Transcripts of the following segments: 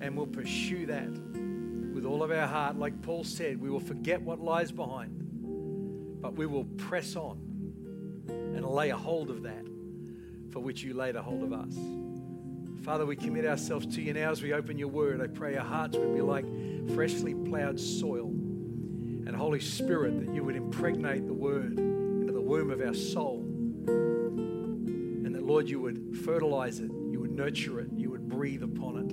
and we'll pursue that with all of our heart. Like Paul said, we will forget what lies behind, but we will press on and lay a hold of that for which you laid a hold of us. Father, we commit ourselves to you now as we open your word. I pray our hearts would be like freshly plowed soil. And Holy Spirit, that you would impregnate the word into the womb of our soul. And that, Lord, you would fertilize it, you would nurture it, you would breathe upon it.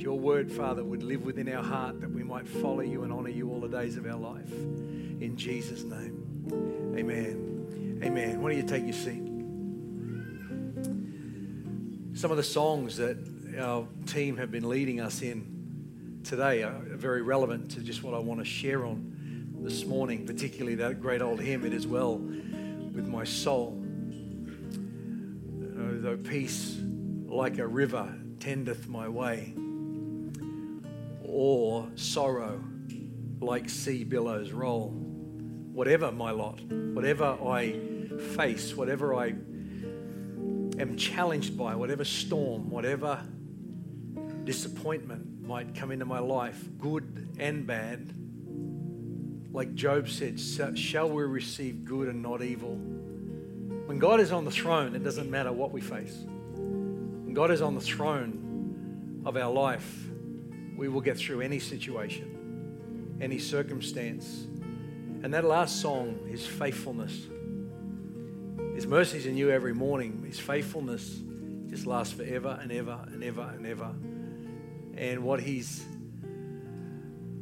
Your word, Father, would live within our heart, that we might follow you and honor you all the days of our life. In Jesus' name. Amen. Amen. Why don't you take your seat? Some of the songs that our team have been leading us in today are very relevant to just what I want to share on this morning, particularly that great old hymn, It Is Well with My Soul. Oh, though peace like a river tendeth my way, or sorrow like sea billows roll. Whatever my lot, whatever I face, whatever I am challenged by, whatever storm, whatever disappointment might come into my life, good and bad, like Job said, shall we receive good and not evil? When God is on the throne, it doesn't matter what we face. When God is on the throne of our life, we will get through any situation, any circumstance. And that last song is faithfulness. His mercies are new every morning. His faithfulness just lasts forever and ever and ever and ever. And what He's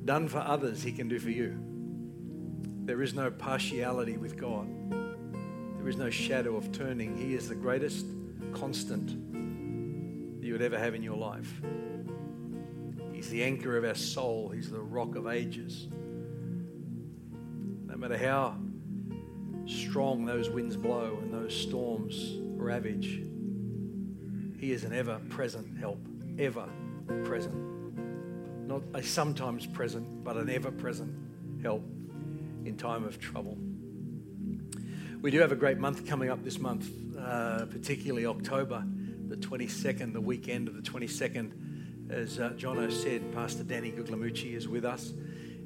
done for others, He can do for you. There is no partiality with God, there is no shadow of turning. He is the greatest constant you would ever have in your life. He's the anchor of our soul, He's the rock of ages. No matter how strong those winds blow and those storms ravage, He is an ever present help, ever present. Not a sometimes present, but an ever present help in time of trouble. We do have a great month coming up this month, uh, particularly October, the 22nd, the weekend of the 22nd. As uh, Jono said, Pastor Danny Guglielmucci is with us.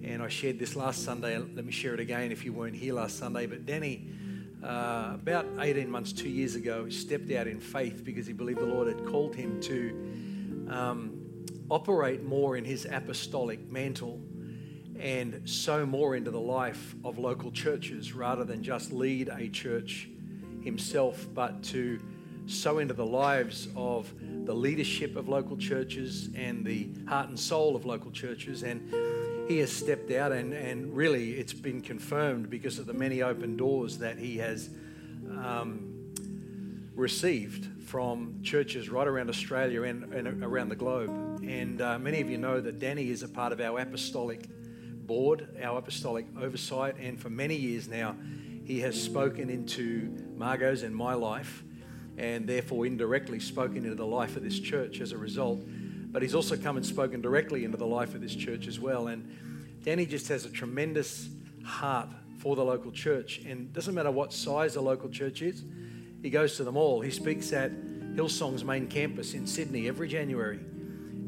And I shared this last Sunday. Let me share it again if you weren't here last Sunday. But Danny, uh, about 18 months, two years ago, stepped out in faith because he believed the Lord had called him to um, operate more in his apostolic mantle and sow more into the life of local churches rather than just lead a church himself, but to sow into the lives of the leadership of local churches and the heart and soul of local churches. And he has stepped out, and, and really it's been confirmed because of the many open doors that he has um, received from churches right around Australia and, and around the globe. And uh, many of you know that Danny is a part of our apostolic board, our apostolic oversight, and for many years now, he has spoken into Margot's and my life, and therefore indirectly spoken into the life of this church as a result but he's also come and spoken directly into the life of this church as well. And Danny just has a tremendous heart for the local church. And doesn't matter what size the local church is, he goes to them all. He speaks at Hillsong's main campus in Sydney every January.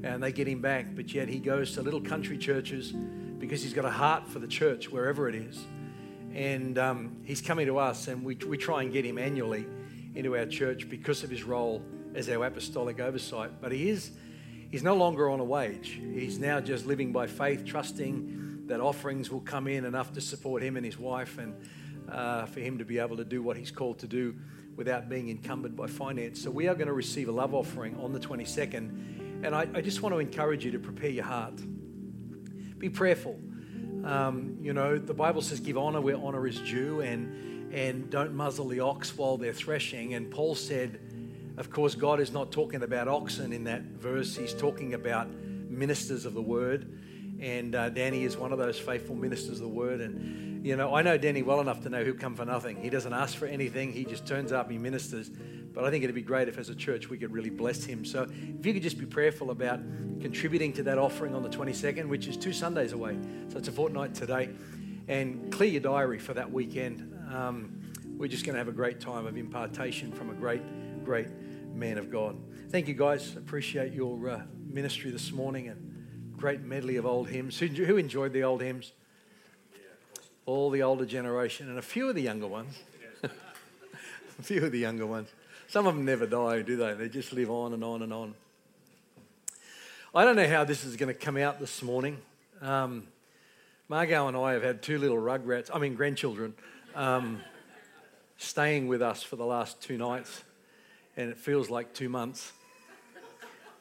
And they get him back, but yet he goes to little country churches because he's got a heart for the church wherever it is. And um, he's coming to us, and we, we try and get him annually into our church because of his role as our apostolic oversight. But he is He's no longer on a wage. He's now just living by faith, trusting that offerings will come in enough to support him and his wife and uh, for him to be able to do what he's called to do without being encumbered by finance. So we are going to receive a love offering on the 22nd. And I, I just want to encourage you to prepare your heart. Be prayerful. Um, you know, the Bible says, give honor where honor is due and, and don't muzzle the ox while they're threshing. And Paul said, of course, God is not talking about oxen in that verse, He's talking about ministers of the word. And uh, Danny is one of those faithful ministers of the word. And, you know, I know Danny well enough to know he'll come for nothing. He doesn't ask for anything, he just turns up, he ministers. But I think it'd be great if, as a church, we could really bless him. So if you could just be prayerful about contributing to that offering on the 22nd, which is two Sundays away. So it's a fortnight today. And clear your diary for that weekend. Um, we're just going to have a great time of impartation from a great, great man of God. Thank you, guys. Appreciate your uh, ministry this morning and great medley of old hymns. Who, who enjoyed the old hymns? All the older generation and a few of the younger ones. a few of the younger ones. Some of them never die, do they? They just live on and on and on. I don't know how this is going to come out this morning. Um, Margot and I have had two little rugrats, I mean, grandchildren, um, staying with us for the last two nights, and it feels like two months.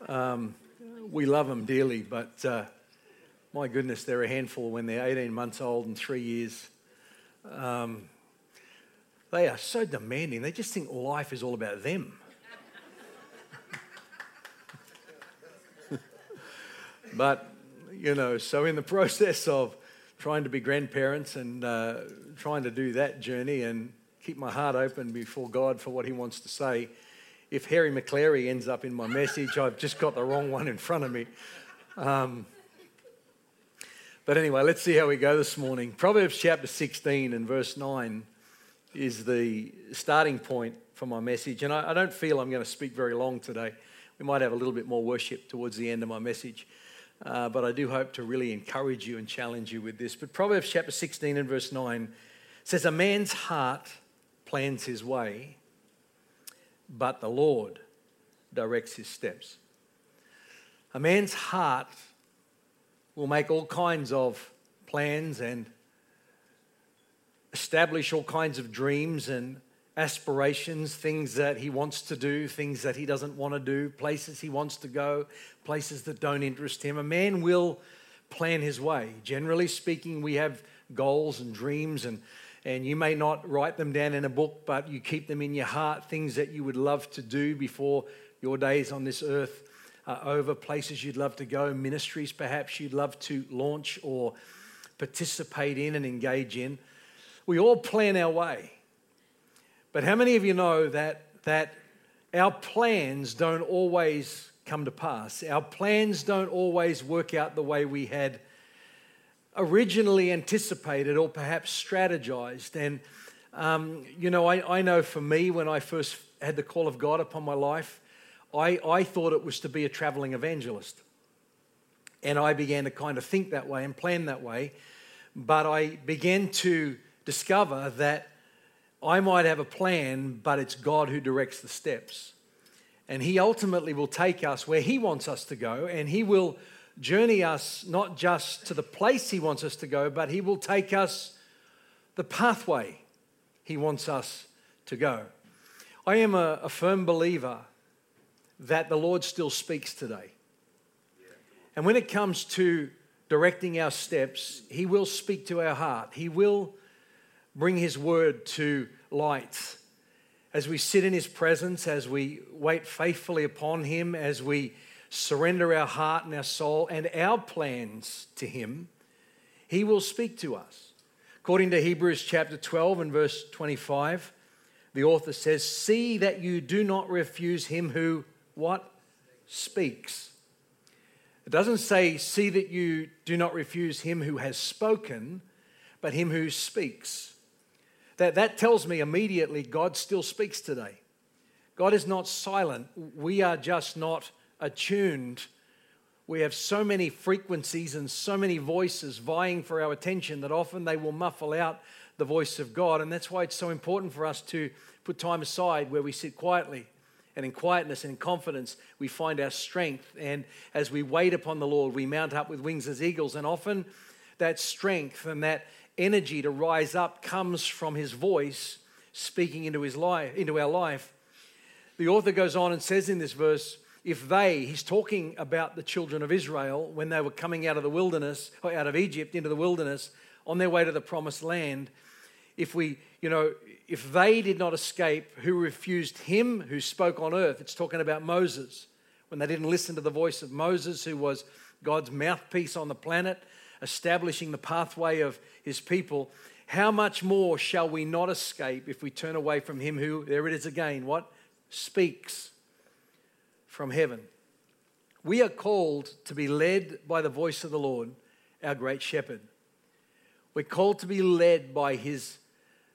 Um, we love them dearly, but uh, my goodness, they're a handful when they're 18 months old and three years. Um, they are so demanding. They just think life is all about them. but, you know, so in the process of trying to be grandparents and uh, trying to do that journey and keep my heart open before God for what He wants to say, if Hairy Maclary ends up in my message, I've just got the wrong one in front of me. Um, but anyway, let's see how we go this morning. Proverbs chapter 16 and verse 9 is the starting point for my message. And I, I, don't feel I'm going to speak very long today. We might have a little bit more worship towards the end of my message. Uh, but I do hope to really encourage you and challenge you with this. But Proverbs chapter 16 and verse 9 says, A man's heart plans his way, but the Lord directs his steps. A man's heart will make all kinds of plans and establish all kinds of dreams and aspirations, things that he wants to do, things that he doesn't want to do, places he wants to go, places that don't interest him. A man will plan his way. Generally speaking, we have goals and dreams and and you may not write them down in a book, but you keep them in your heart, things that you would love to do before your days on this earth uh, over places you'd love to go, ministries perhaps you'd love to launch or participate in and engage in. We all plan our way. But how many of you know that, that our plans don't always come to pass? Our plans don't always work out the way we had originally anticipated or perhaps strategized. And, um, you know, I, I know for me, when I first had the call of God upon my life, I, I thought it was to be a traveling evangelist. And I began to kind of think that way and plan that way. But I began to discover that I might have a plan, but it's God who directs the steps. And He ultimately will take us where He wants us to go, and He will journey us not just to the place He wants us to go, but He will take us the pathway He wants us to go. I am a, a firm believer that the Lord still speaks today. And when it comes to directing our steps, He will speak to our heart. He will bring His word to light. As we sit in His presence, as we wait faithfully upon Him, as we surrender our heart and our soul and our plans to Him, He will speak to us. According to Hebrews chapter 12 and verse 25, the author says, See that you do not refuse Him who what? Speaks. It doesn't say, see that you do not refuse him who has spoken, but him who speaks. That, that tells me immediately God still speaks today. God is not silent. We are just not attuned. We have so many frequencies and so many voices vying for our attention that often they will muffle out the voice of God. And that's why it's so important for us to put time aside where we sit quietly and in quietness and in confidence, we find our strength. And as we wait upon the Lord, we mount up with wings as eagles. And often that strength and that energy to rise up comes from his voice speaking into his life, into our life. The author goes on and says in this verse, if they, he's talking about the children of Israel when they were coming out of the wilderness, or out of Egypt into the wilderness, on their way to the promised land. If we, you know, if they did not escape, who refused him who spoke on earth? It's talking about Moses. When they didn't listen to the voice of Moses, who was God's mouthpiece on the planet, establishing the pathway of his people, how much more shall we not escape if we turn away from him who, there it is again, what? Speaks from heaven. We are called to be led by the voice of the Lord, our great shepherd. We're called to be led by his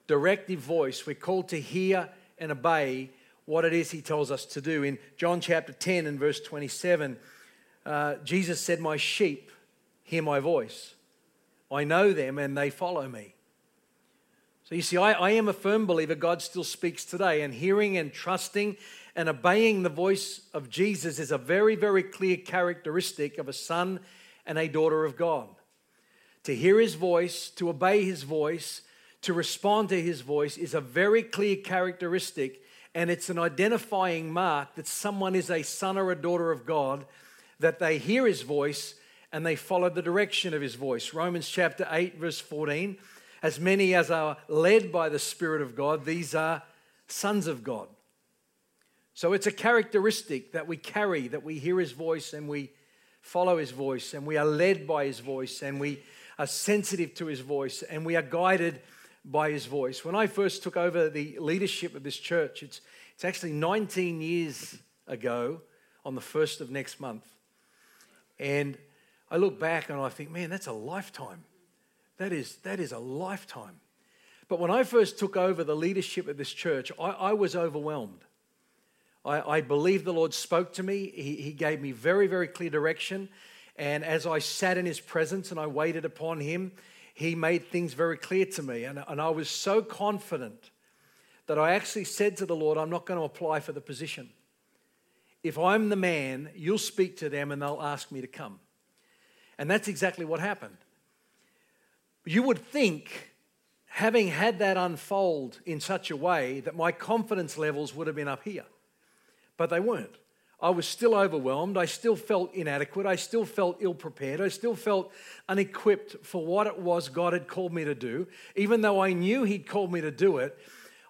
directive voice. We're called to hear and obey what it is he tells us to do. In John chapter 10 and verse 27, uh, Jesus said, My sheep hear my voice. I know them and they follow me. So you see, I, I am a firm believer God still speaks today, and hearing and trusting and obeying the voice of Jesus is a very, very clear characteristic of a son and a daughter of God. To hear his voice, to obey his voice, to respond to his voice is a very clear characteristic, and it's an identifying mark that someone is a son or a daughter of God, that they hear his voice and they followed the direction of his voice. Romans chapter 8, verse 14 as many as are led by the Spirit of God, these are sons of God. So it's a characteristic that we carry, that we hear His voice and we follow His voice, and we are led by His voice, and we are sensitive to His voice, and we are guided by His voice. When I first took over the leadership of this church, it's, it's actually 19 years ago on the first of next month. And I look back and I think, man, that's a lifetime. That is, that is a lifetime. But when I first took over the leadership of this church, I, I was overwhelmed. I, I believe the Lord spoke to me. He, he gave me very, very clear direction. And as I sat in His presence and I waited upon Him, He made things very clear to me. And, and I was so confident that I actually said to the Lord, I'm not going to apply for the position. If I'm the man, you'll speak to them and they'll ask me to come. And that's exactly what happened. You would think, having had that unfold in such a way, that my confidence levels would have been up here. But they weren't. I was still overwhelmed. I still felt inadequate. I still felt ill prepared. I still felt unequipped for what it was God had called me to do. Even though I knew He'd called me to do it,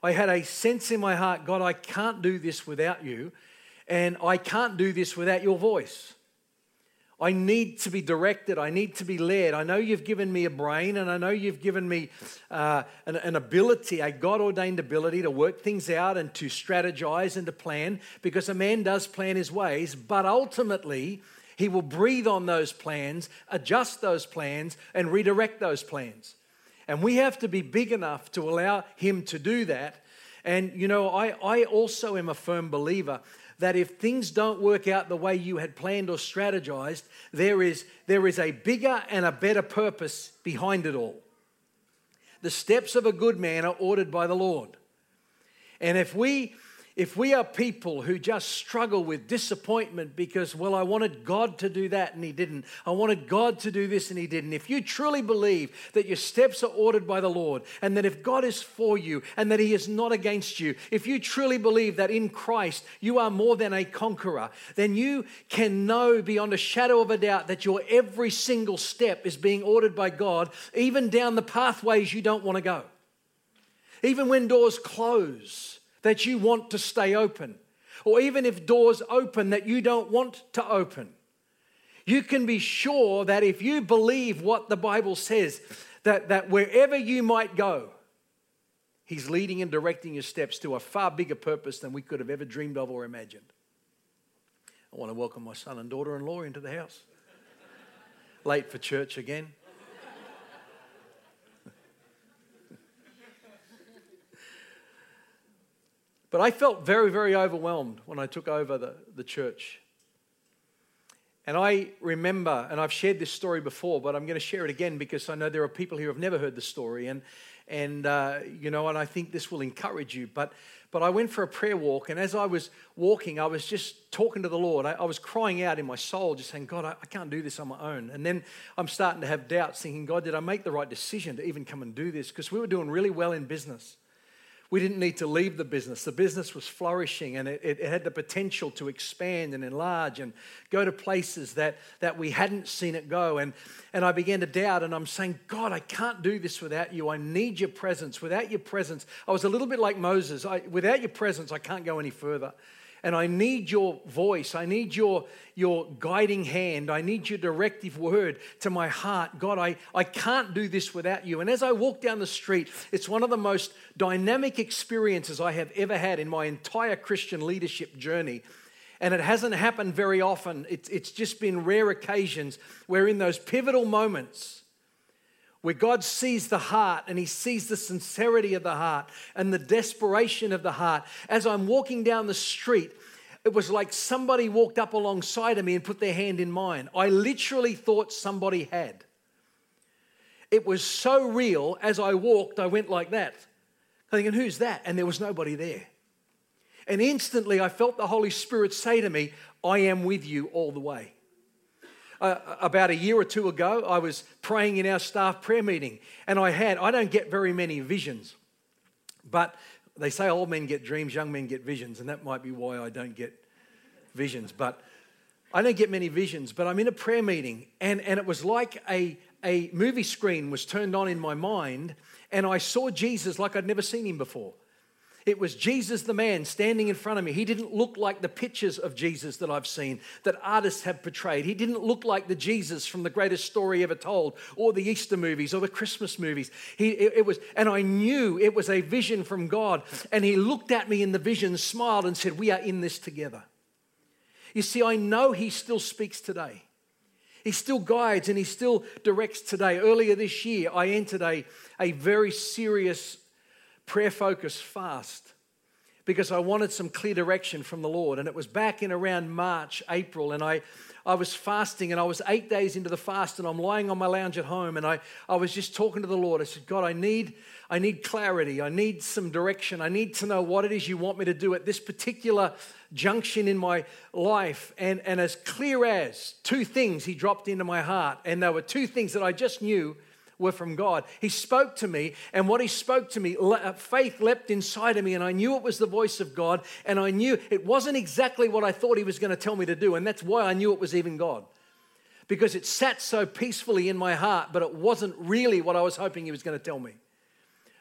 I had a sense in my heart God, I can't do this without you, and I can't do this without your voice. I need to be directed. I need to be led. I know you've given me a brain and I know you've given me uh, an, an ability, a God ordained ability to work things out and to strategize and to plan because a man does plan his ways, but ultimately, he will breathe on those plans, adjust those plans, and redirect those plans. And we have to be big enough to allow him to do that. And, you know, I, I also am a firm believer that if things don't work out the way you had planned or strategized, there is, there is a bigger and a better purpose behind it all. The steps of a good man are ordered by the Lord. And if we if we are people who just struggle with disappointment because, well, I wanted God to do that and He didn't, I wanted God to do this and He didn't, if you truly believe that your steps are ordered by the Lord and that if God is for you and that He is not against you, if you truly believe that in Christ you are more than a conqueror, then you can know beyond a shadow of a doubt that your every single step is being ordered by God, even down the pathways you don't want to go. Even when doors close, that you want to stay open, or even if doors open that you don't want to open. You can be sure that if you believe what the Bible says, that, that wherever you might go, He's leading and directing your steps to a far bigger purpose than we could have ever dreamed of or imagined. I want to welcome my son and daughter in law into the house. Late for church again. But I felt very, very overwhelmed when I took over the, the church. And I remember, and I've shared this story before, but I'm going to share it again because I know there are people here who have never heard the story. And, and uh, you know, and I think this will encourage you. But, but I went for a prayer walk, and as I was walking, I was just talking to the Lord. I, I was crying out in my soul, just saying, God, I, I can't do this on my own. And then I'm starting to have doubts, thinking, God, did I make the right decision to even come and do this? Because we were doing really well in business. We didn't need to leave the business. The business was flourishing and it, it, had the potential to expand and enlarge and go to places that, that we hadn't seen it go. And, and I began to doubt and I'm saying, God, I can't do this without you. I need your presence. Without your presence, I was a little bit like Moses. I, without your presence, I can't go any further. And I need your voice. I need your, your guiding hand. I need your directive word to my heart. God, I, I can't do this without you. And as I walk down the street, it's one of the most dynamic experiences I have ever had in my entire Christian leadership journey. And it hasn't happened very often. It's, it's just been rare occasions where, in those pivotal moments, where God sees the heart and He sees the sincerity of the heart and the desperation of the heart. As I'm walking down the street, it was like somebody walked up alongside of me and put their hand in mine. I literally thought somebody had. It was so real, as I walked, I went like that. Thinking, who's that? And there was nobody there. And instantly I felt the Holy Spirit say to me, I am with you all the way. Uh, about a year or two ago, I was praying in our staff prayer meeting, and I had, I don't get very many visions, but they say old men get dreams, young men get visions, and that might be why I don't get visions. But I don't get many visions, but I'm in a prayer meeting, and, and it was like a, a movie screen was turned on in my mind, and I saw Jesus like I'd never seen him before. It was Jesus the man standing in front of me. He didn't look like the pictures of Jesus that I've seen, that artists have portrayed. He didn't look like the Jesus from the greatest story ever told, or the Easter movies, or the Christmas movies. He, it, it was, and I knew it was a vision from God. And he looked at me in the vision, smiled, and said, We are in this together. You see, I know he still speaks today. He still guides and he still directs today. Earlier this year, I entered a, a very serious prayer focus fast because I wanted some clear direction from the Lord. And it was back in around March, April, and I, I was fasting and I was eight days into the fast and I'm lying on my lounge at home and I, I was just talking to the Lord. I said, God, I need, I need clarity. I need some direction. I need to know what it is you want me to do at this particular junction in my life. And, and as clear as two things he dropped into my heart, and there were two things that I just knew were from God. He spoke to me, and what he spoke to me, uh, faith leapt inside of me, and I knew it was the voice of God, and I knew it wasn't exactly what I thought he was going to tell me to do, and that's why I knew it was even God. Because it sat so peacefully in my heart, but it wasn't really what I was hoping he was going to tell me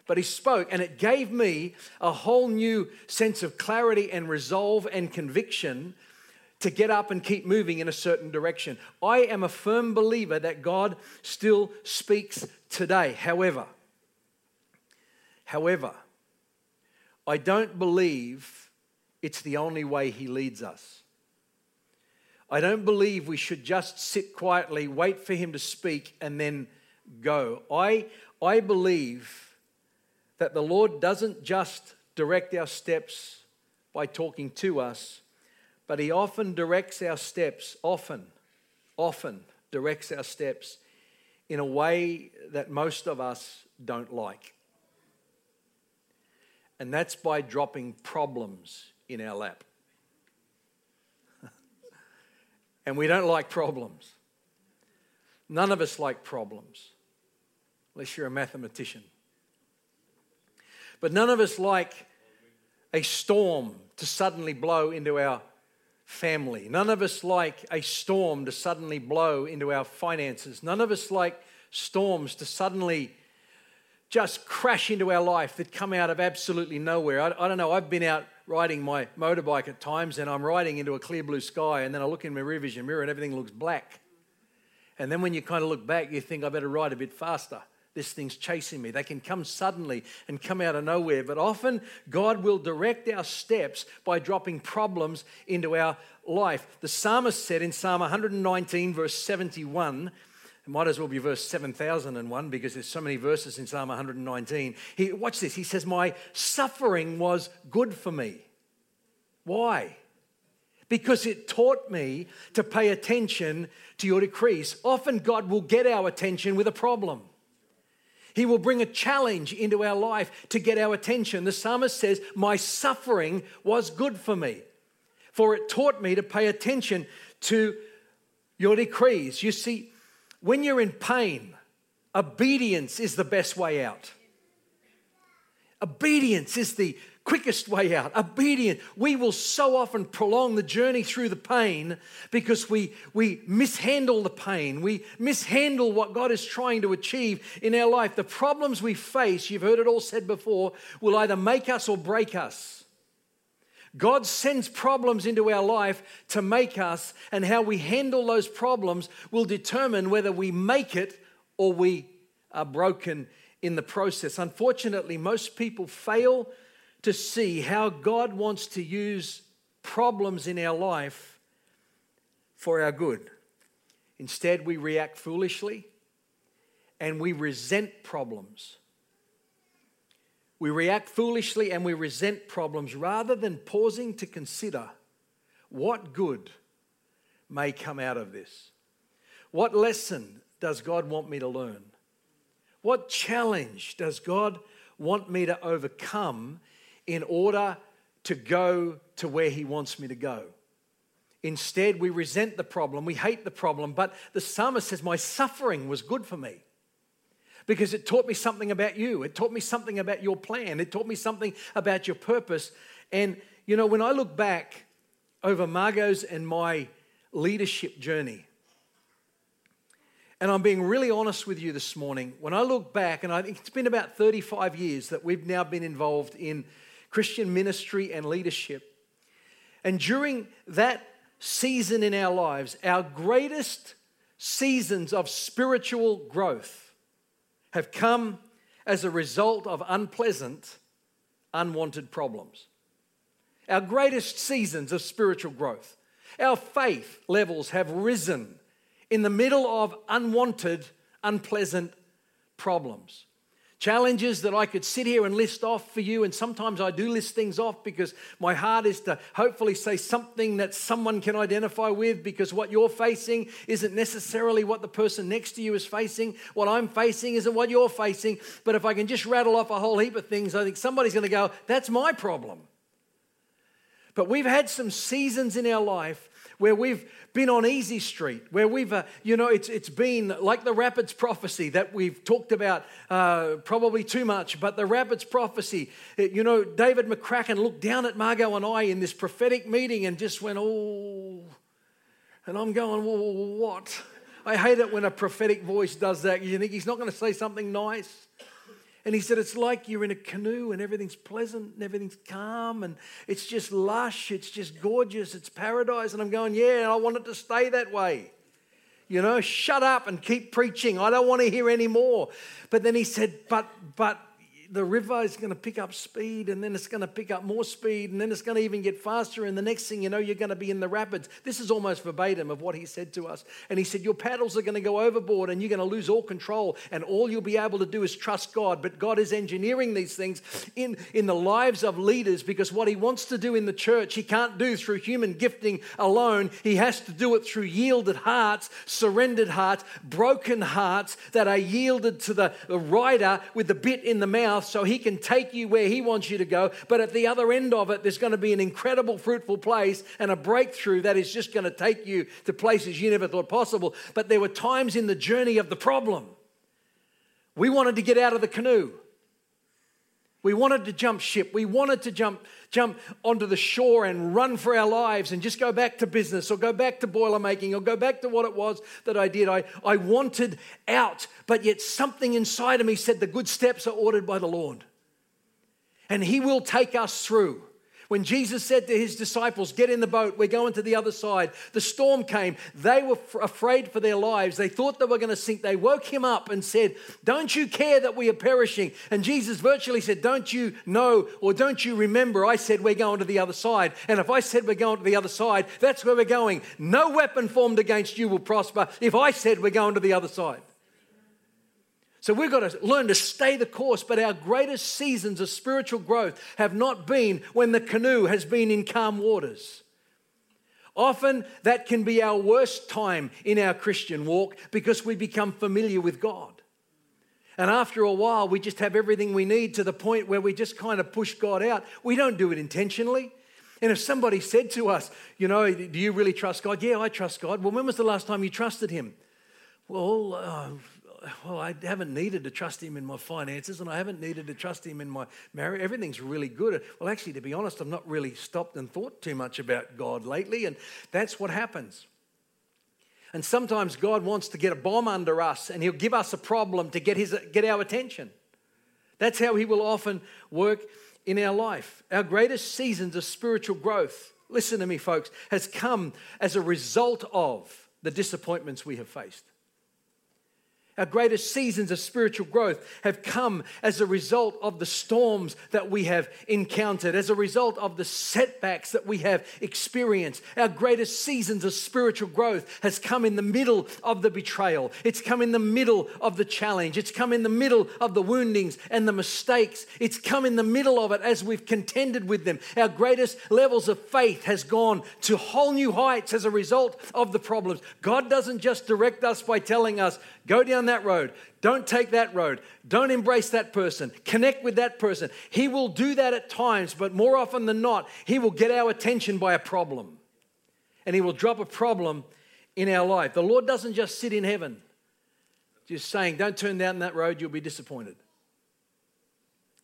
but he spoke, and it gave me a whole new sense of clarity and resolve and conviction to get up and keep moving in a certain direction. I am a firm believer that God still speaks today. However, however, I don't believe it's the only way he leads us. I don't believe we should just sit quietly, wait for him to speak, and then go. I, I believe that the Lord doesn't just direct our steps by talking to us, but He often directs our steps, often, often directs our steps in a way that most of us don't like. And that's by dropping problems in our lap. and we don't like problems. None of us like problems, unless you're a mathematician. But none of us like a storm to suddenly blow into our family. None of us like a storm to suddenly blow into our finances. None of us like storms to suddenly just crash into our life that come out of absolutely nowhere. I, I, don't know, I've been out riding my motorbike at times and I'm riding into a clear blue sky and then I look in my rear vision mirror and everything looks black. And then when you kind of look back, you think I better ride a bit faster this thing's chasing me. They can come suddenly and come out of nowhere, but often God will direct our steps by dropping problems into our life. The psalmist said in Psalm 119, verse 71, it might as well be verse 7001 because there's so many verses in Psalm 119. He, watch this. He says, My suffering was good for me. Why? Because it taught me to pay attention to your decrees. Often God will get our attention with a problem. He will bring a challenge into our life to get our attention. The psalmist says, My suffering was good for me, for it taught me to pay attention to your decrees. You see, when you're in pain, obedience is the best way out. Obedience is the quickest way out, obedient. We will so often prolong the journey through the pain because we, we mishandle the pain. We mishandle what God is trying to achieve in our life. The problems we face, you've heard it all said before, will either make us or break us. God sends problems into our life to make us, and how we handle those problems will determine whether we make it or we are broken in the process. Unfortunately, most people fail to see how God wants to use problems in our life for our good. Instead, we react foolishly and we resent problems. We react foolishly and we resent problems rather than pausing to consider what good may come out of this? What lesson does God want me to learn? What challenge does God want me to overcome in order to go to where He wants me to go? Instead, we resent the problem, we hate the problem, but the psalmist says, My suffering was good for me because it taught me something about you. It taught me something about your plan. It taught me something about your purpose. And, you know, when I look back over Margot's and my leadership journey, and I'm being really honest with you this morning. When I look back, and I think it's been about 35 years that we've now been involved in Christian ministry and leadership. And during that season in our lives, our greatest seasons of spiritual growth have come as a result of unpleasant, unwanted problems. Our greatest seasons of spiritual growth. Our faith levels have risen in the middle of unwanted, unpleasant problems. Challenges that I could sit here and list off for you, and sometimes I do list things off because my heart is to hopefully say something that someone can identify with because what you're facing isn't necessarily what the person next to you is facing. What I'm facing isn't what you're facing. But if I can just rattle off a whole heap of things, I think somebody's going to go, That's my problem. But we've had some seasons in our life where we've been on easy street, where we've, uh, you know, it's, it's been like the Rapids prophecy that we've talked about uh, probably too much, but the Rapids prophecy, it, you know, David McCracken looked down at Margot and I in this prophetic meeting and just went, oh, and I'm going, well, what? I hate it when a prophetic voice does that. You think he's not going to say something nice? And he said, It's like you're in a canoe and everything's pleasant and everything's calm and it's just lush, it's just gorgeous, it's paradise. And I'm going, Yeah, I want it to stay that way. You know, shut up and keep preaching. I don't want to hear any more. But then he said, But, but, the river is going to pick up speed and then it's going to pick up more speed and then it's going to even get faster. And the next thing you know, you're going to be in the rapids. This is almost verbatim of what he said to us. And he said, Your paddles are going to go overboard and you're going to lose all control. And all you'll be able to do is trust God. But God is engineering these things in, in the lives of leaders because what he wants to do in the church, he can't do through human gifting alone. He has to do it through yielded hearts, surrendered hearts, broken hearts that are yielded to the, rider with the bit in the mouth mouth so he can take you where he wants you to go. But at the other end of it, there's going to be an incredible, fruitful place and a breakthrough that is just going to take you to places you never thought possible. But there were times in the journey of the problem. We wanted to get out of the canoe. We wanted to jump ship. We wanted to jump, jump onto the shore and run for our lives and just go back to business or go back to boiler making or go back to what it was that I did. I, I wanted out, but yet something inside of me said the good steps are ordered by the Lord. And He will take us through. When Jesus said to his disciples, Get in the boat, we're going to the other side, the storm came. They were f- afraid for their lives. They thought they were going to sink. They woke him up and said, Don't you care that we are perishing? And Jesus virtually said, Don't you know or don't you remember? I said, We're going to the other side. And if I said we're going to the other side, that's where we're going. No weapon formed against you will prosper if I said we're going to the other side. So we've got to learn to stay the course, but our greatest seasons of spiritual growth have not been when the canoe has been in calm waters. Often that can be our worst time in our Christian walk because we become familiar with God. And after a while, we just have everything we need to the point where we just kind of push God out. We don't do it intentionally. And if somebody said to us, you know, do you really trust God? Yeah, I trust God. Well, when was the last time you trusted Him? Well, uh, well, I haven't needed to trust him in my finances and I haven't needed to trust him in my marriage. Everything's really good. Well, actually, to be honest, I've not really stopped and thought too much about God lately, and that's what happens. And sometimes God wants to get a bomb under us and he'll give us a problem to get, his, get our attention. That's how he will often work in our life. Our greatest seasons of spiritual growth, listen to me, folks, has come as a result of the disappointments we have faced. Our greatest seasons of spiritual growth have come as a result of the storms that we have encountered, as a result of the setbacks that we have experienced. Our greatest seasons of spiritual growth has come in the middle of the betrayal. It's come in the middle of the challenge. It's come in the middle of the woundings and the mistakes. It's come in the middle of it as we've contended with them. Our greatest levels of faith has gone to whole new heights as a result of the problems. God doesn't just direct us by telling us, Go down that road. Don't take that road. Don't embrace that person. Connect with that person. He will do that at times, but more often than not, He will get our attention by a problem. And He will drop a problem in our life. The Lord doesn't just sit in heaven, just saying, Don't turn down that road, you'll be disappointed.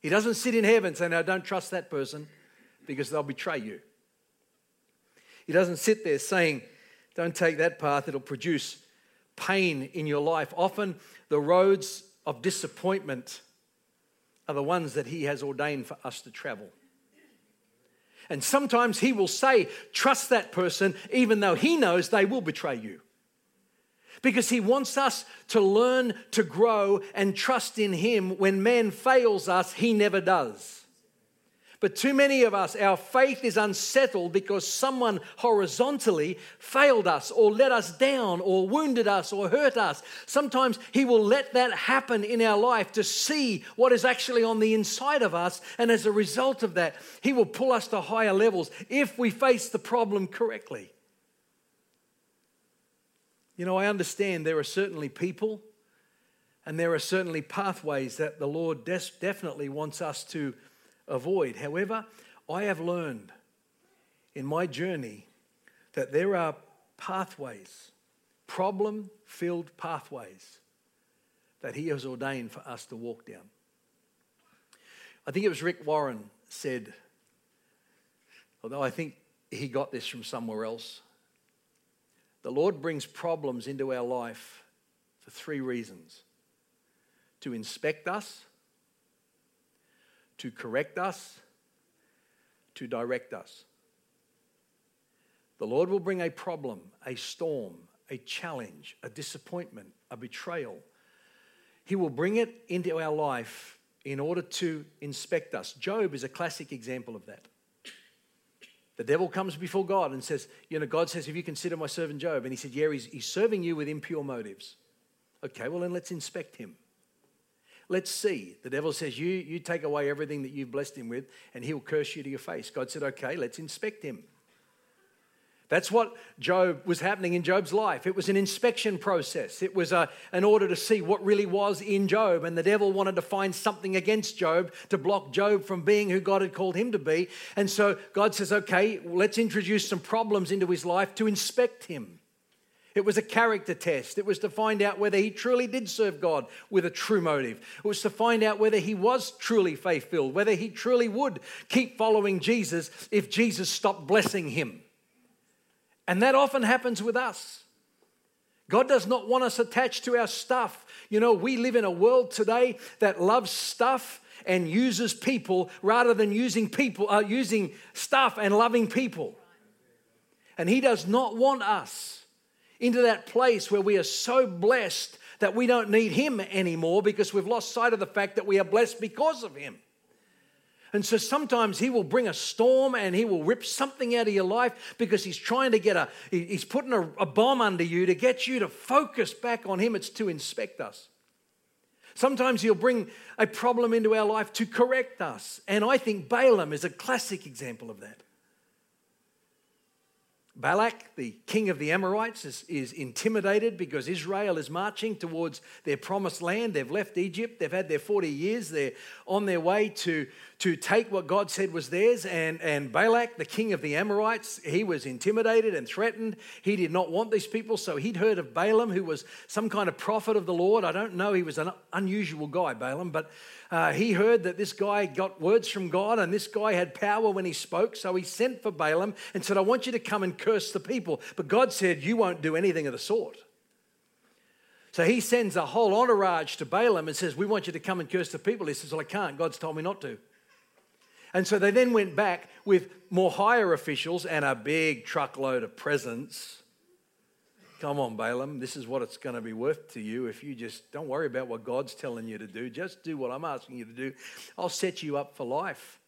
He doesn't sit in heaven saying, don't trust that person because they'll betray you. He doesn't sit there saying, Don't take that path, it'll produce pain in your life. Often the roads of disappointment are the ones that He has ordained for us to travel. And sometimes He will say, Trust that person, even though He knows they will betray you. Because He wants us to learn to grow and trust in Him. When man fails us, He never does. But too many of us, our faith is unsettled because someone horizontally failed us or let us down or wounded us or hurt us. Sometimes He will let that happen in our life to see what is actually on the inside of us. And as a result of that, He will pull us to higher levels if we face the problem correctly. You know, I understand there are certainly people and there are certainly pathways that the Lord des- definitely wants us to avoid. However, I have learned in my journey that there are pathways, problem filled pathways, that He has ordained for us to walk down. I think it was Rick Warren said, although I think he got this from somewhere else, the Lord brings problems into our life for three reasons to inspect us to correct us, to direct us. The Lord will bring a problem, a storm, a challenge, a disappointment, a betrayal. He will bring it into our life in order to inspect us. Job is a classic example of that. The devil comes before God and says, You know, God says, Have you considered my servant Job? And he said, Yeah, he's, he's serving you with impure motives. Okay, well, then let's inspect him. Let's see. The devil says, you, you take away everything that you've blessed him with, and he'll curse you to your face. God said, Okay, let's inspect him. That's what Job was happening in Job's life. It was an inspection process. It was a, an order to see what really was in Job. And the devil wanted to find something against Job to block Job from being who God had called him to be. And so God says, okay, let's introduce some problems into his life to inspect him. It was a character test. It was to find out whether he truly did serve God with a true motive. It was to find out whether he was truly faith filled, whether he truly would keep following Jesus if Jesus stopped blessing him. And that often happens with us. God does not want us attached to our stuff. You know, we live in a world today that loves stuff and uses people rather than using people, uh, using stuff and loving people. And He does not want us into that place where we are so blessed that we don't need Him anymore because we've lost sight of the fact that we are blessed because of Him. And so sometimes he will bring a storm and he will rip something out of your life because he's trying to get a, he's putting a, a, bomb under you to get you to focus back on him. It's to inspect us. Sometimes he'll bring a problem into our life to correct us. And I think Balaam is a classic example of that. Balak, the king of the Amorites, is, is, intimidated because Israel is marching towards their promised land. They've left Egypt, they've had their 40 years, they're on their way to, to take what God said was theirs. And, and Balak, the king of the Amorites, he was intimidated and threatened. He did not want these people, so he'd heard of Balaam, who was some kind of prophet of the Lord. I don't know, he was an unusual guy, Balaam, but uh, he heard that this guy got words from God and this guy had power when he spoke. So he sent for Balaam and said, I want you to come and curse the people. But God said, You won't do anything of the sort. So he sends a whole entourage to Balaam and says, We want you to come and curse the people. He says, Well, I can't. God's told me not to. And so they then went back with more higher officials and a big truckload of presents Come on, Balaam, this is what it's going to be worth to you if you just don't worry about what God's telling you to do. Just do what I'm asking you to do. I'll set you up for life.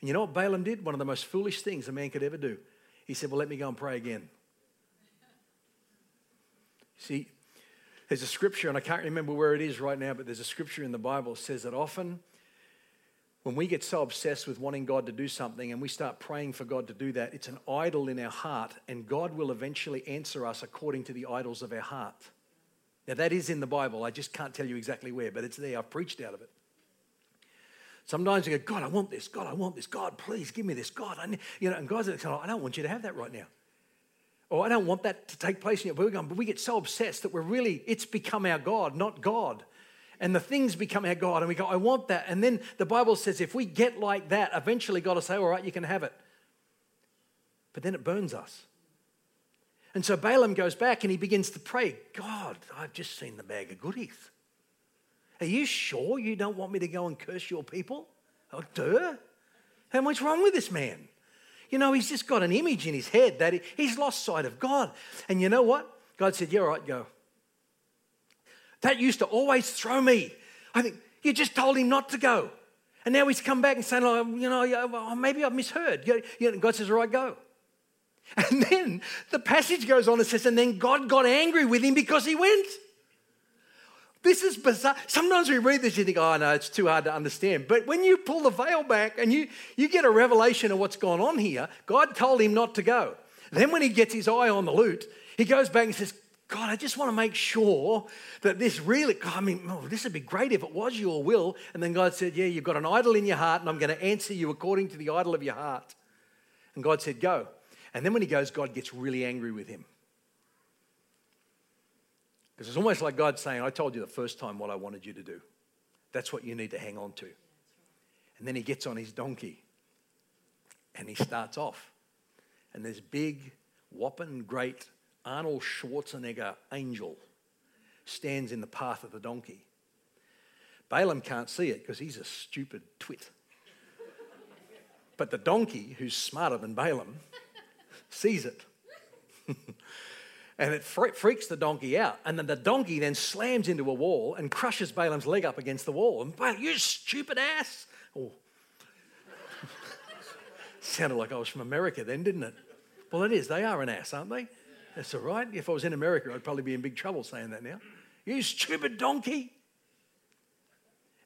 And you know what Balaam did? One of the most foolish things a man could ever do. He said, Well, let me go and pray again. See, there's a scripture, and I can't remember where it is right now, but there's a scripture in the Bible that says that often when we get so obsessed with wanting God to do something and we start praying for God to do that, it's an idol in our heart, and God will eventually answer us according to the idols of our heart. Now, that is in the Bible. I just can't tell you exactly where, but it's there. I've preached out of it. Sometimes you go, God, I want this. God, I want this. God, please give me this. God, I need, you know, and God's like, I don't want you to have that right now. Or I don't want that to take place in your. But, going, but we get so obsessed that we're really, it's become our God, not God and the things become our God, and we go, I want that. And then the Bible says if we get like that, eventually God will say, All right, you can have it. But then it burns us. And so Balaam goes back and he begins to pray, God, I've just seen the bag of goodies. Are you sure you don't want me to go and curse your people? Oh, duh. How much wrong with this man? You know, he's just got an image in his head that he, he's lost sight of God. And you know what? God said, You're Yeah, all right, go. That used to always throw me. I think, you just told him not to go. And now he's come back and saying, oh, you know, maybe I've misheard. God says, all right, go. And then the passage goes on and says, and then God got angry with him because he went. This is bizarre. Sometimes we read this, you think, oh, no, it's too hard to understand. But when you pull the veil back and you, you get a revelation of what's gone on here, God told him not to go. Then when he gets his eye on the loot, he goes back and says, God, I just want to make sure that this really, I mean, oh, this would be great if it was your will. And then God said, Yeah, you've got an idol in your heart, and I'm going to answer you according to the idol of your heart. And God said, Go. And then when he goes, God gets really angry with him. Because it's almost like God saying, I told you the first time what I wanted you to do. That's what you need to hang on to. And then he gets on his donkey and he starts off. And there's big, whopping, great Arnold Schwarzenegger angel stands in the path of the donkey. Balaam can't see it because he's a stupid twit. But the donkey, who's smarter than Balaam, sees it. and it freaks the donkey out. And then the donkey then slams into a wall and crushes Balaam's leg up against the wall. And Balaam, you stupid ass. Oh. Sounded like I was from America then, didn't it? Well, it is. They are an ass, aren't they? That's all right. If I was in America, I'd probably be in big trouble saying that now. You stupid donkey.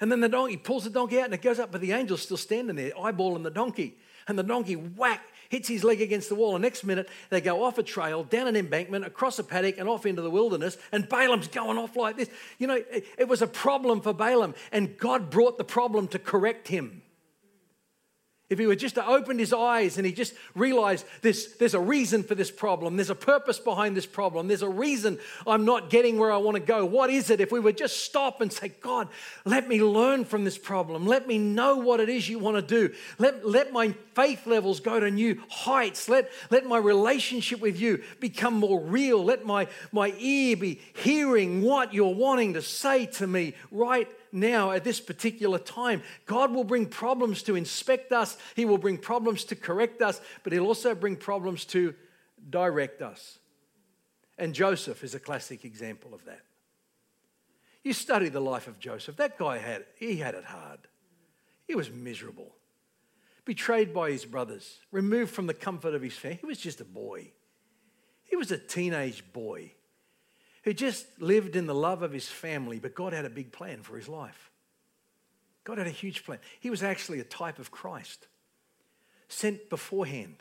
And then the donkey pulls the donkey out and it goes up, but the angel's still standing there, eyeballing the donkey. And the donkey whack hits his leg against the wall. And next minute, they go off a trail, down an embankment, across a paddock, and off into the wilderness. And Balaam's going off like this. You know, it, it was a problem for Balaam, and God brought the problem to correct him. If he were just to open his eyes and he just realized this, there's a reason for this problem, there's a purpose behind this problem, there's a reason I'm not getting where I want to go. What is it? If we would just stop and say, God, let me learn from this problem, let me know what it is you want to do, let, let my faith levels go to new heights, let, let my relationship with you become more real, let my, my ear be hearing what you're wanting to say to me right now at this particular time. God will bring problems to inspect us, He will bring problems to correct us, but He'll also bring problems to direct us. And Joseph is a classic example of that. You study the life of Joseph. That guy had he had it hard. He was miserable. Betrayed by his brothers, removed from the comfort of his family. He was just a boy. He was a teenage boy who just lived in the love of his family, but God had a big plan for his life. God had a huge plan. He was actually a type of Christ, sent beforehand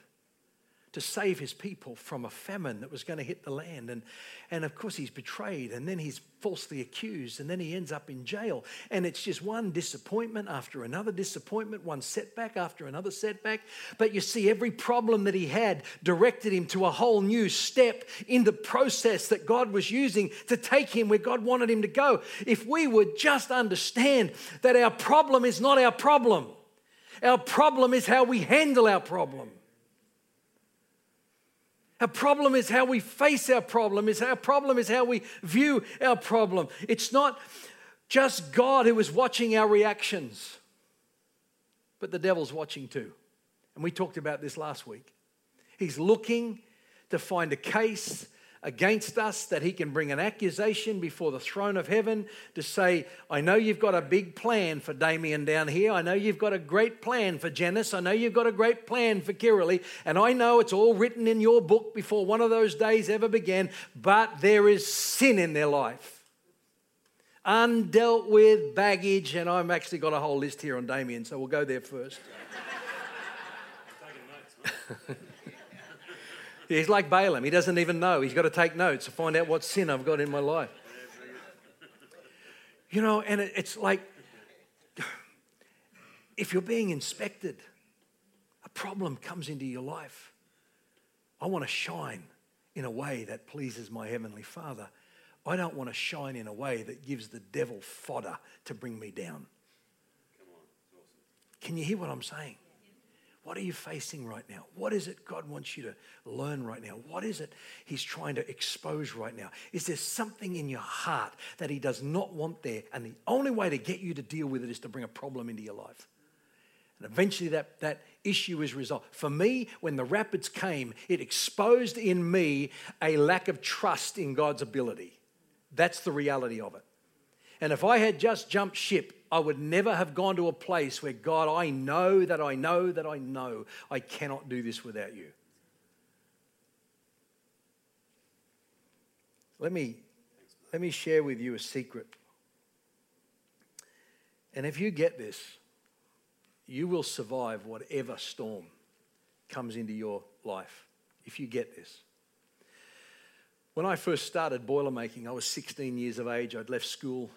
to save his people from a famine that was going to hit the land. And, and of course, he's betrayed, and then he's falsely accused, and then he ends up in jail. And it's just one disappointment after another disappointment, one setback after another setback. But you see, every problem that he had directed him to a whole new step in the process that God was using to take him where God wanted him to go. If we would just understand that our problem is not our problem, our problem is how we handle our problem. Our problem is how we face our problem. Is our problem is how we view our problem. It's not just God who is watching our reactions, but the devil's watching too. And we talked about this last week. He's looking to find a case against us, that he can bring an accusation before the throne of heaven to say, I know you've got a big plan for Damien down here. I know you've got a great plan for Janice. I know you've got a great plan for Kiralee. And I know it's all written in your book before one of those days ever began, but there is sin in their life. Undealt with baggage, and I've actually got a whole list here on Damien, so we'll go there first. He's like Balaam. He doesn't even know. He's got to take notes to find out what sin I've got in my life. You know, and it's like if you're being inspected, a problem comes into your life. I want to shine in a way that pleases my Heavenly Father. I don't want to shine in a way that gives the devil fodder to bring me down. Can you hear what I'm saying? What are you facing right now? What is it God wants you to learn right now? What is it He's trying to expose right now? Is there something in your heart that He does not want there? And the only way to get you to deal with it is to bring a problem into your life. And eventually that, that issue is resolved. For me, when the rapids came, it exposed in me a lack of trust in God's ability. That's the reality of it. And if I had just jumped ship, I would never have gone to a place where, God, I know that I know that I know I cannot do this without you. Let me, let me share with you a secret. And if you get this, you will survive whatever storm comes into your life. If you get this. When I first started boiler making, I was 16 years of age. I'd left school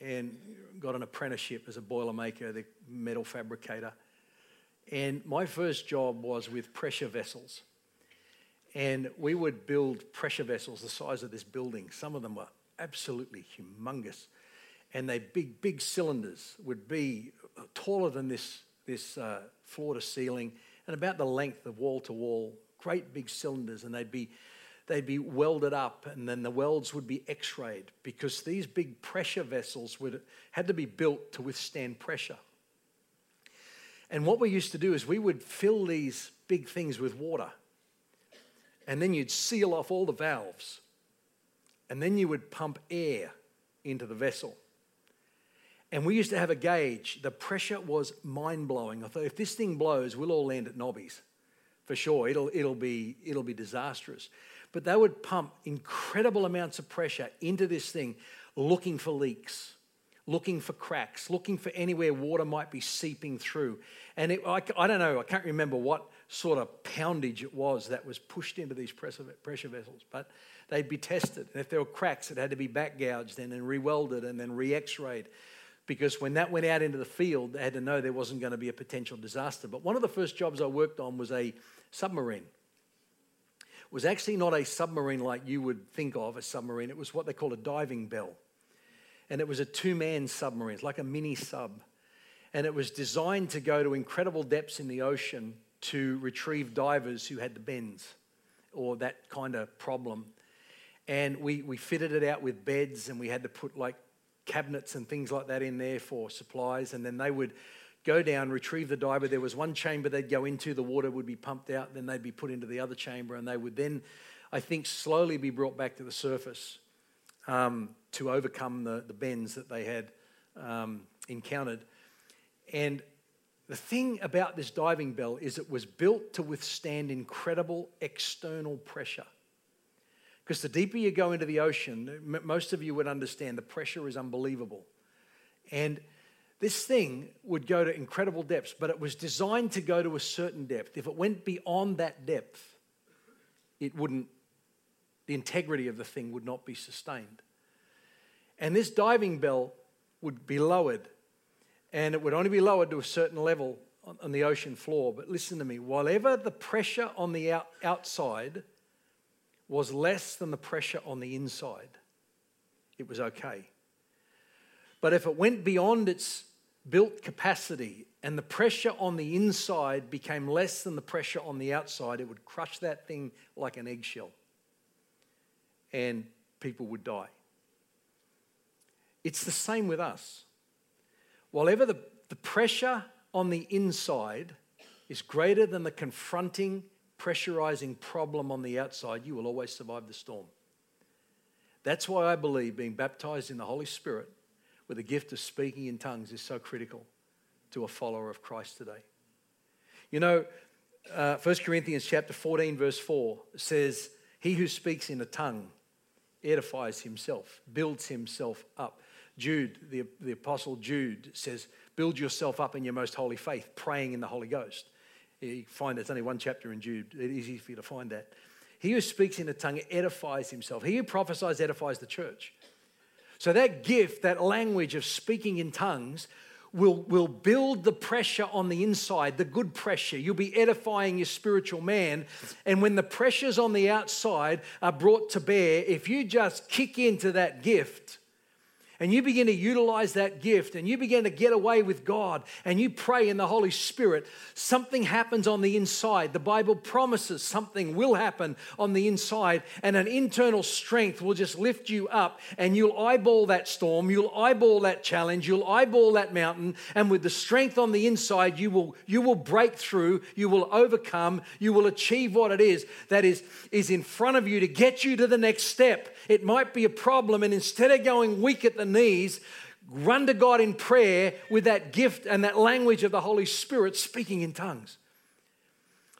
and got an apprenticeship as a boilermaker, the metal fabricator. And my first job was with pressure vessels. And we would build pressure vessels the size of this building. Some of them were absolutely humongous. And they big, big cylinders would be taller than this, this uh, floor to ceiling and about the length of wall to wall. Great big cylinders. And they'd be they'd be welded up and then the welds would be x-rayed because these big pressure vessels would, had to be built to withstand pressure. And what we used to do is we would fill these big things with water and then you'd seal off all the valves and then you would pump air into the vessel. And we used to have a gauge. The pressure was mind blowing. I thought, if this thing blows, we'll all land at Nobby's for sure. It'll, it'll, be, it'll be disastrous. But they would pump incredible amounts of pressure into this thing, looking for leaks, looking for cracks, looking for anywhere water might be seeping through. And it, I, I don't know, I can't remember what sort of poundage it was that was pushed into these pressure, pressure vessels, but they'd be tested. And if there were cracks, it had to be back gouged and then re-welded and then re-x-rayed because when that went out into the field, they had to know there wasn't going to be a potential disaster. But one of the first jobs I worked on was a submarine was actually not a submarine like you would think of a submarine. It was what they call a diving bell. And it was a two man submarine, it's like a mini sub. And it was designed to go to incredible depths in the ocean to retrieve divers who had the bends or that kind of problem. And we, we fitted it out with beds and we had to put like cabinets and things like that in there for supplies. And then they would go down, retrieve the diver. There was one chamber they'd go into, the water would be pumped out, then they'd be put into the other chamber, and they would then, I think, slowly be brought back to the surface um, to overcome the, the bends that they had um, encountered. And the thing about this diving bell is it was built to withstand incredible external pressure. Because the deeper you go into the ocean, most of you would understand the pressure is unbelievable. And this thing would go to incredible depths, but it was designed to go to a certain depth. If it went beyond that depth, it wouldn't, the integrity of the thing would not be sustained. And this diving bell would be lowered, and it would only be lowered to a certain level on, the ocean floor. But listen to me, whatever the pressure on the out, outside was less than the pressure on the inside, it was okay. But if it went beyond its built capacity and the pressure on the inside became less than the pressure on the outside, it would crush that thing like an eggshell and people would die. It's the same with us. Whatever the, the pressure on the inside is greater than the confronting, pressurizing problem on the outside, you will always survive the storm. That's why I believe being baptized in the Holy Spirit with the gift of speaking in tongues is so critical to a follower of Christ today. You know, uh, 1 Corinthians chapter 14, verse 4 says, He who speaks in a tongue edifies himself, builds himself up. Jude, the, the apostle Jude, says, Build yourself up in your most holy faith, praying in the Holy Ghost. You find there's only one chapter in Jude. It's easy for you to find that. He who speaks in a tongue edifies himself. He who prophesies edifies the church. So that gift, that language of speaking in tongues, will, will build the pressure on the inside, the good pressure. You'll be edifying your spiritual man. And when the pressures on the outside are brought to bear, if you just kick into that gift, and you begin to utilize that gift and you begin to get away with God and you pray in the Holy Spirit, something happens on the inside. The Bible promises something will happen on the inside, and an internal strength will just lift you up, and you'll eyeball that storm, you'll eyeball that challenge, you'll eyeball that mountain, and with the strength on the inside, you will, you will break through, you will overcome, you will achieve what it is that is, is in front of you to get you to the next step. It might be a problem, and instead of going weak at the knees, run to God in prayer with that gift and that language of the Holy Spirit speaking in tongues.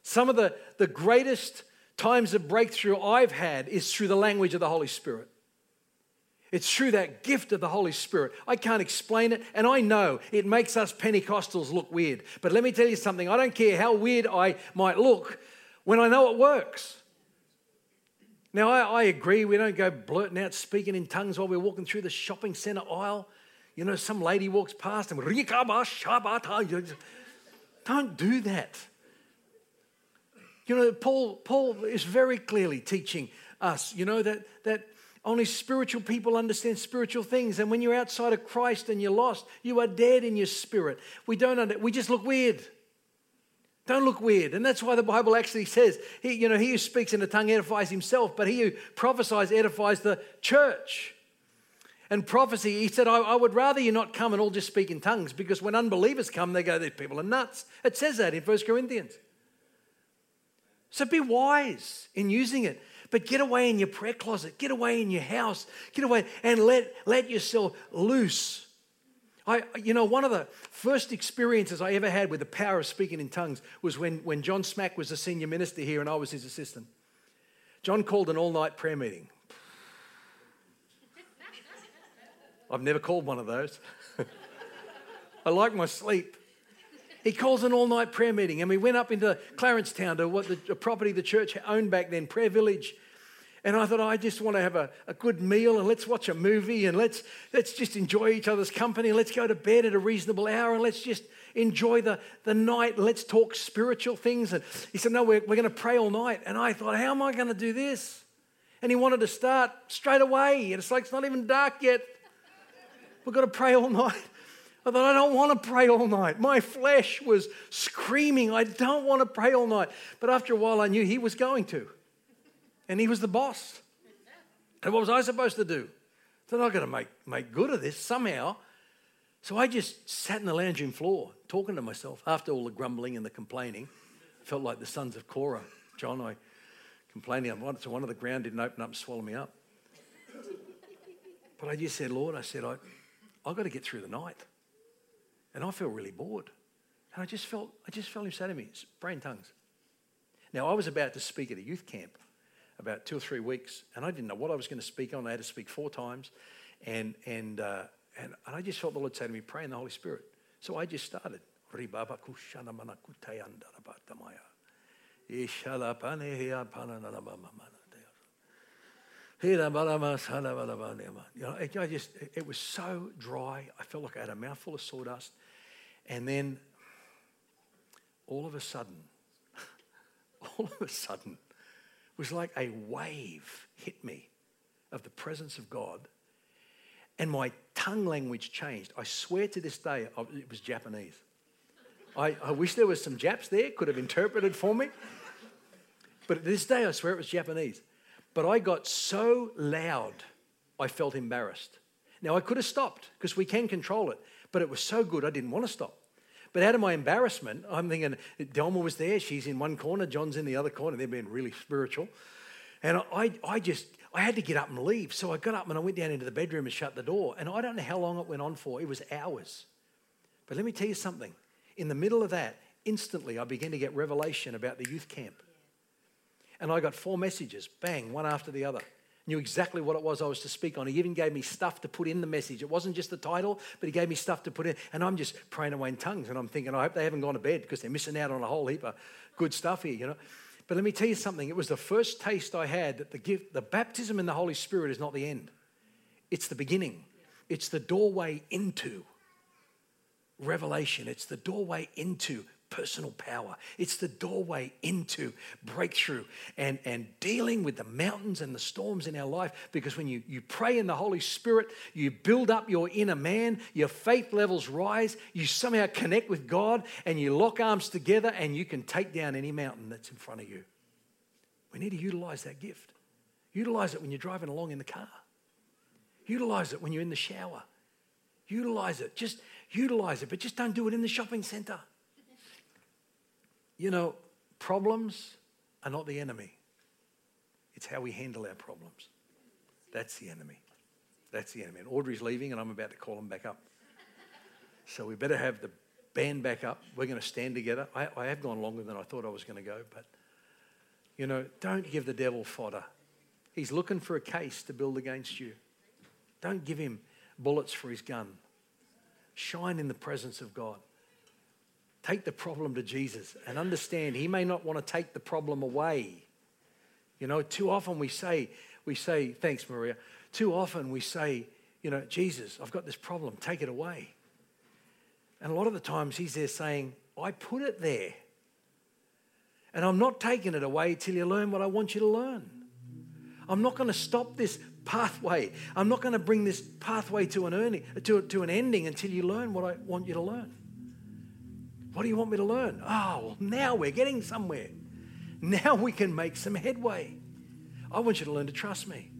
Some of the, the greatest times of breakthrough I've had is through the language of the Holy Spirit. It's through that gift of the Holy Spirit. I can't explain it, and I know it makes us Pentecostals look weird. But let me tell you something I don't care how weird I might look when I know it works. Now, I, I, agree, we don't go blurting out speaking in tongues while we're walking through the shopping center aisle. You know, some lady walks past and don't do that. You know, Paul, Paul is very clearly teaching us, you know, that, that only spiritual people understand spiritual things. And when you're outside of Christ and you're lost, you are dead in your spirit. We don't under, we just look weird. Don't look weird. And that's why the Bible actually says, he, you know, he who speaks in a tongue edifies himself, but he who prophesies edifies the church. And prophecy, he said, I, I, would rather you not come and all just speak in tongues because when unbelievers come, they go, these people are nuts. It says that in 1 Corinthians. So be wise in using it. But get away in your prayer closet, get away in your house, get away and let, let yourself loose I, you know, one of the first experiences I ever had with the power of speaking in tongues was when, when John Smack was a senior minister here and I was his assistant. John called an all night prayer meeting. I've never called one of those. I like my sleep. He calls an all night prayer meeting, and we went up into Clarence Town to what the property the church owned back then, Prayer Village. And I thought, oh, I just want to have a, a good meal and let's watch a movie and let's, let's just enjoy each other's company. Let's go to bed at a reasonable hour and let's just enjoy the, the night. Let's talk spiritual things. And he said, No, we're, we're going to pray all night. And I thought, How am I going to do this? And he wanted to start straight away. And it's like, It's not even dark yet. We've got to pray all night. I thought, I don't want to pray all night. My flesh was screaming, I don't want to pray all night. But after a while, I knew he was going to and he was the boss. And what was I supposed to do? They're not going to make, make good of this somehow. So I just sat in the lounge room floor talking to myself after all the grumbling and the complaining. Felt like the sons of Korah. John, I complaining. So one of the ground didn't open up and swallow me up. But I just said, Lord, I said, I, I've got to get through the night. And I feel really bored. And I just felt, I just felt him say to me, brain tongues. Now I was about to speak at a youth camp about two or three weeks, and I didn't know what I was going to speak on. I had to speak four times, and and uh, and, and I just felt the Lord say to me, "Pray in the Holy Spirit." So I just started. You know, I just, it was so dry. I felt like I had a mouthful of sawdust. And then all of a sudden, all of a sudden, was like a wave hit me of the presence of God. And my tongue language changed. I swear to this day, it was Japanese. I, I wish there was some Japs there, could have interpreted for me. But this day, I swear it was Japanese. But I got so loud, I felt embarrassed. Now, I could have stopped because we can control it, but it was so good, I didn't want to stop. But out of my embarrassment, I'm thinking, Delma was there, she's in one corner, John's in the other corner, they're being really spiritual. And I, I just, I had to get up and leave. So I got up and I went down into the bedroom and shut the door. And I don't know how long it went on for. It was hours. But let me tell you something. In the middle of that, instantly I began to get revelation about the youth camp. And I got four messages, bang, one after the other. Knew exactly what it was I was to speak on. He even gave me stuff to put in the message. It wasn't just the title, but he gave me stuff to put in. And I'm just praying away in tongues. And I'm thinking, I hope they haven't gone to bed because they're missing out on a whole heap of good stuff here, you know. But let me tell you something. It was the first taste I had that the gift, the baptism in the Holy Spirit is not the end. It's the beginning. It's the doorway into revelation. It's the doorway into personal power. It's the doorway into breakthrough and, and dealing with the mountains and the storms in our life. Because when you, you pray in the Holy Spirit, you build up your inner man, your faith levels rise, you somehow connect with God, and you lock arms together, and you can take down any mountain that's in front of you. We need to utilize that gift. Utilize it when you're driving along in the car. Utilize it when you're in the shower. Utilize it. Just utilize it, but just don't do it in the shopping center. You know, problems are not the enemy, it's how we handle our problems. That's the enemy. That's the enemy. And Audrey's leaving, and I'm about to call him back up. So we better have the band back up. We're going to stand together. I, I have gone longer than I thought I was going to go, but you know, don't give the devil fodder. He's looking for a case to build against you. Don't give him bullets for his gun. Shine in the presence of God. Take the problem to Jesus and understand He may not want to take the problem away. You know, too often we say, we say, thanks, Maria. Too often we say, you know, Jesus, I've got this problem, take it away. And a lot of the times He's there saying, I put it there. And I'm not taking it away till you learn what I want you to learn. I'm not going to stop this pathway. I'm not going to bring this pathway to an, earning, to, to an ending until you learn what I want you to learn. What do you want me to learn? Oh, well, now we're getting somewhere. Now we can make some headway. I want you to learn to trust me.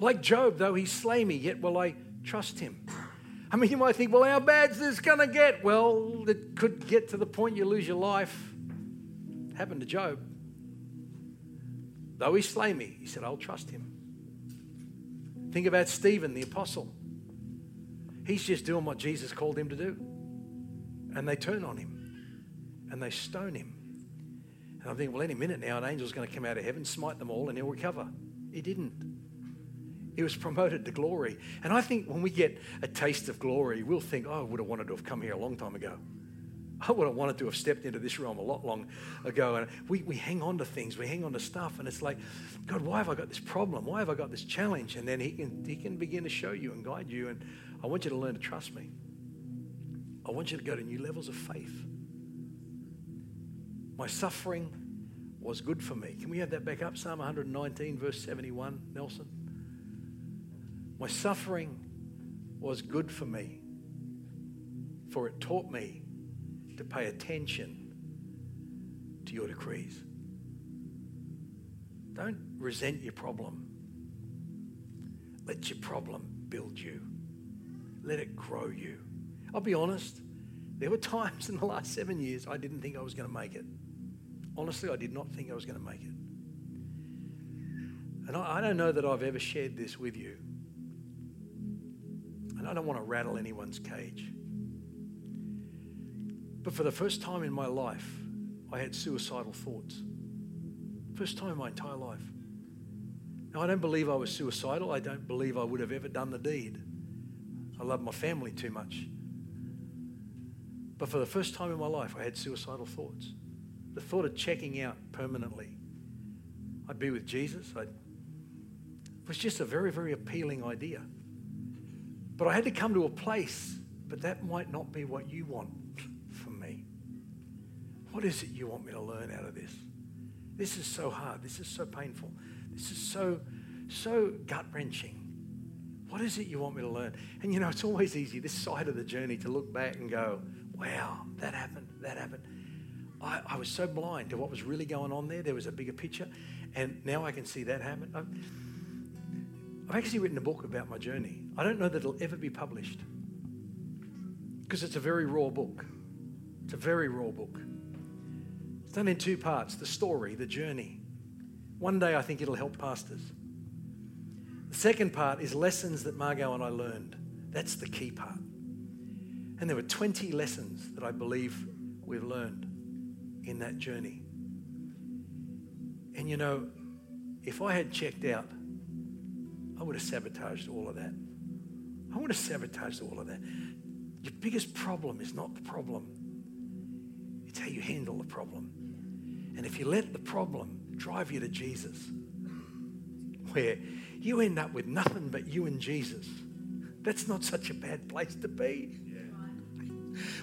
Like Job, though he slay me, yet will I trust him. I mean, you might think, well, how bad's this going to get? Well, it could get to the point you lose your life. Happened to Job. Though he slay me, he said, I'll trust him. Think about Stephen, the apostle. He's just doing what Jesus called him to do and they turn on him and they stone him. And I'm thinking, well, any minute now, an angel's going to come out of heaven, smite them all, and he'll recover. He didn't. He was promoted to glory. And I think when we get a taste of glory, we'll think, oh, I would have wanted to have come here a long time ago. I would have wanted to have stepped into this realm a lot long ago. And we, we hang on to things, we hang on to stuff, and it's like, God, why have I got this problem? Why have I got this challenge? And then He can, he can begin to show you and guide you. And I want you to learn to trust me. I want you to go to new levels of faith. My suffering was good for me. Can we have that back up? Psalm 119, verse 71, Nelson. My suffering was good for me, for it taught me to pay attention to your decrees. Don't resent your problem. Let your problem build you, let it grow you. I'll be honest, there were times in the last seven years I didn't think I was going to make it. Honestly, I did not think I was going to make it. And I, I don't know that I've ever shared this with you. And I don't want to rattle anyone's cage. But for the first time in my life, I had suicidal thoughts. First time in my entire life. Now, I don't believe I was suicidal. I don't believe I would have ever done the deed. I love my family too much but for the first time in my life, I had suicidal thoughts. The thought of checking out permanently. I'd be with Jesus. I'd, it was just a very, very appealing idea. But I had to come to a place, but that might not be what you want from me. What is it you want me to learn out of this? This is so hard. This is so painful. This is so, so gut wrenching. What is it you want me to learn? And you know, it's always easy this side of the journey to look back and go, wow, that happened, that happened. I, I was so blind to what was really going on there. There was a bigger picture. And now I can see that happen. I've, I've actually written a book about my journey. I don't know that it'll ever be published because it's a very raw book. It's a very raw book. It's done in two parts the story, the journey, One day I think it'll help pastors. The second part is lessons that Margot and I learned. That's the key part. And there were 20 lessons that I believe we've learned in that journey. And you know, if I had checked out, I would have sabotaged all of that. I would have sabotaged all of that. Your biggest problem is not the problem, it's how you handle the problem. And if you let the problem drive you to Jesus, where you end up with nothing but you and Jesus, that's not such a bad place to be.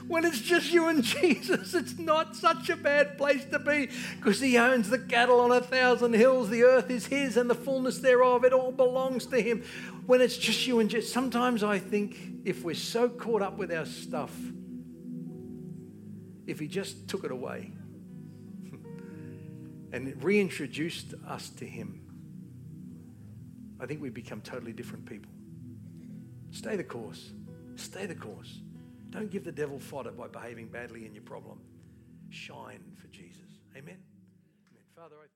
When it's just you and Jesus, it's not such a bad place to be because He owns the cattle on a thousand hills. The earth is His and the fullness thereof. It all belongs to Him. When it's just you and Jesus, sometimes I think if we're so caught up with our stuff, if He just took it away and reintroduced us to Him, I think we'd become totally different people. Stay the course. Stay the course. Don't give the devil fodder by behaving badly in your problem. Shine for Jesus. Amen. Amen. Father, I thank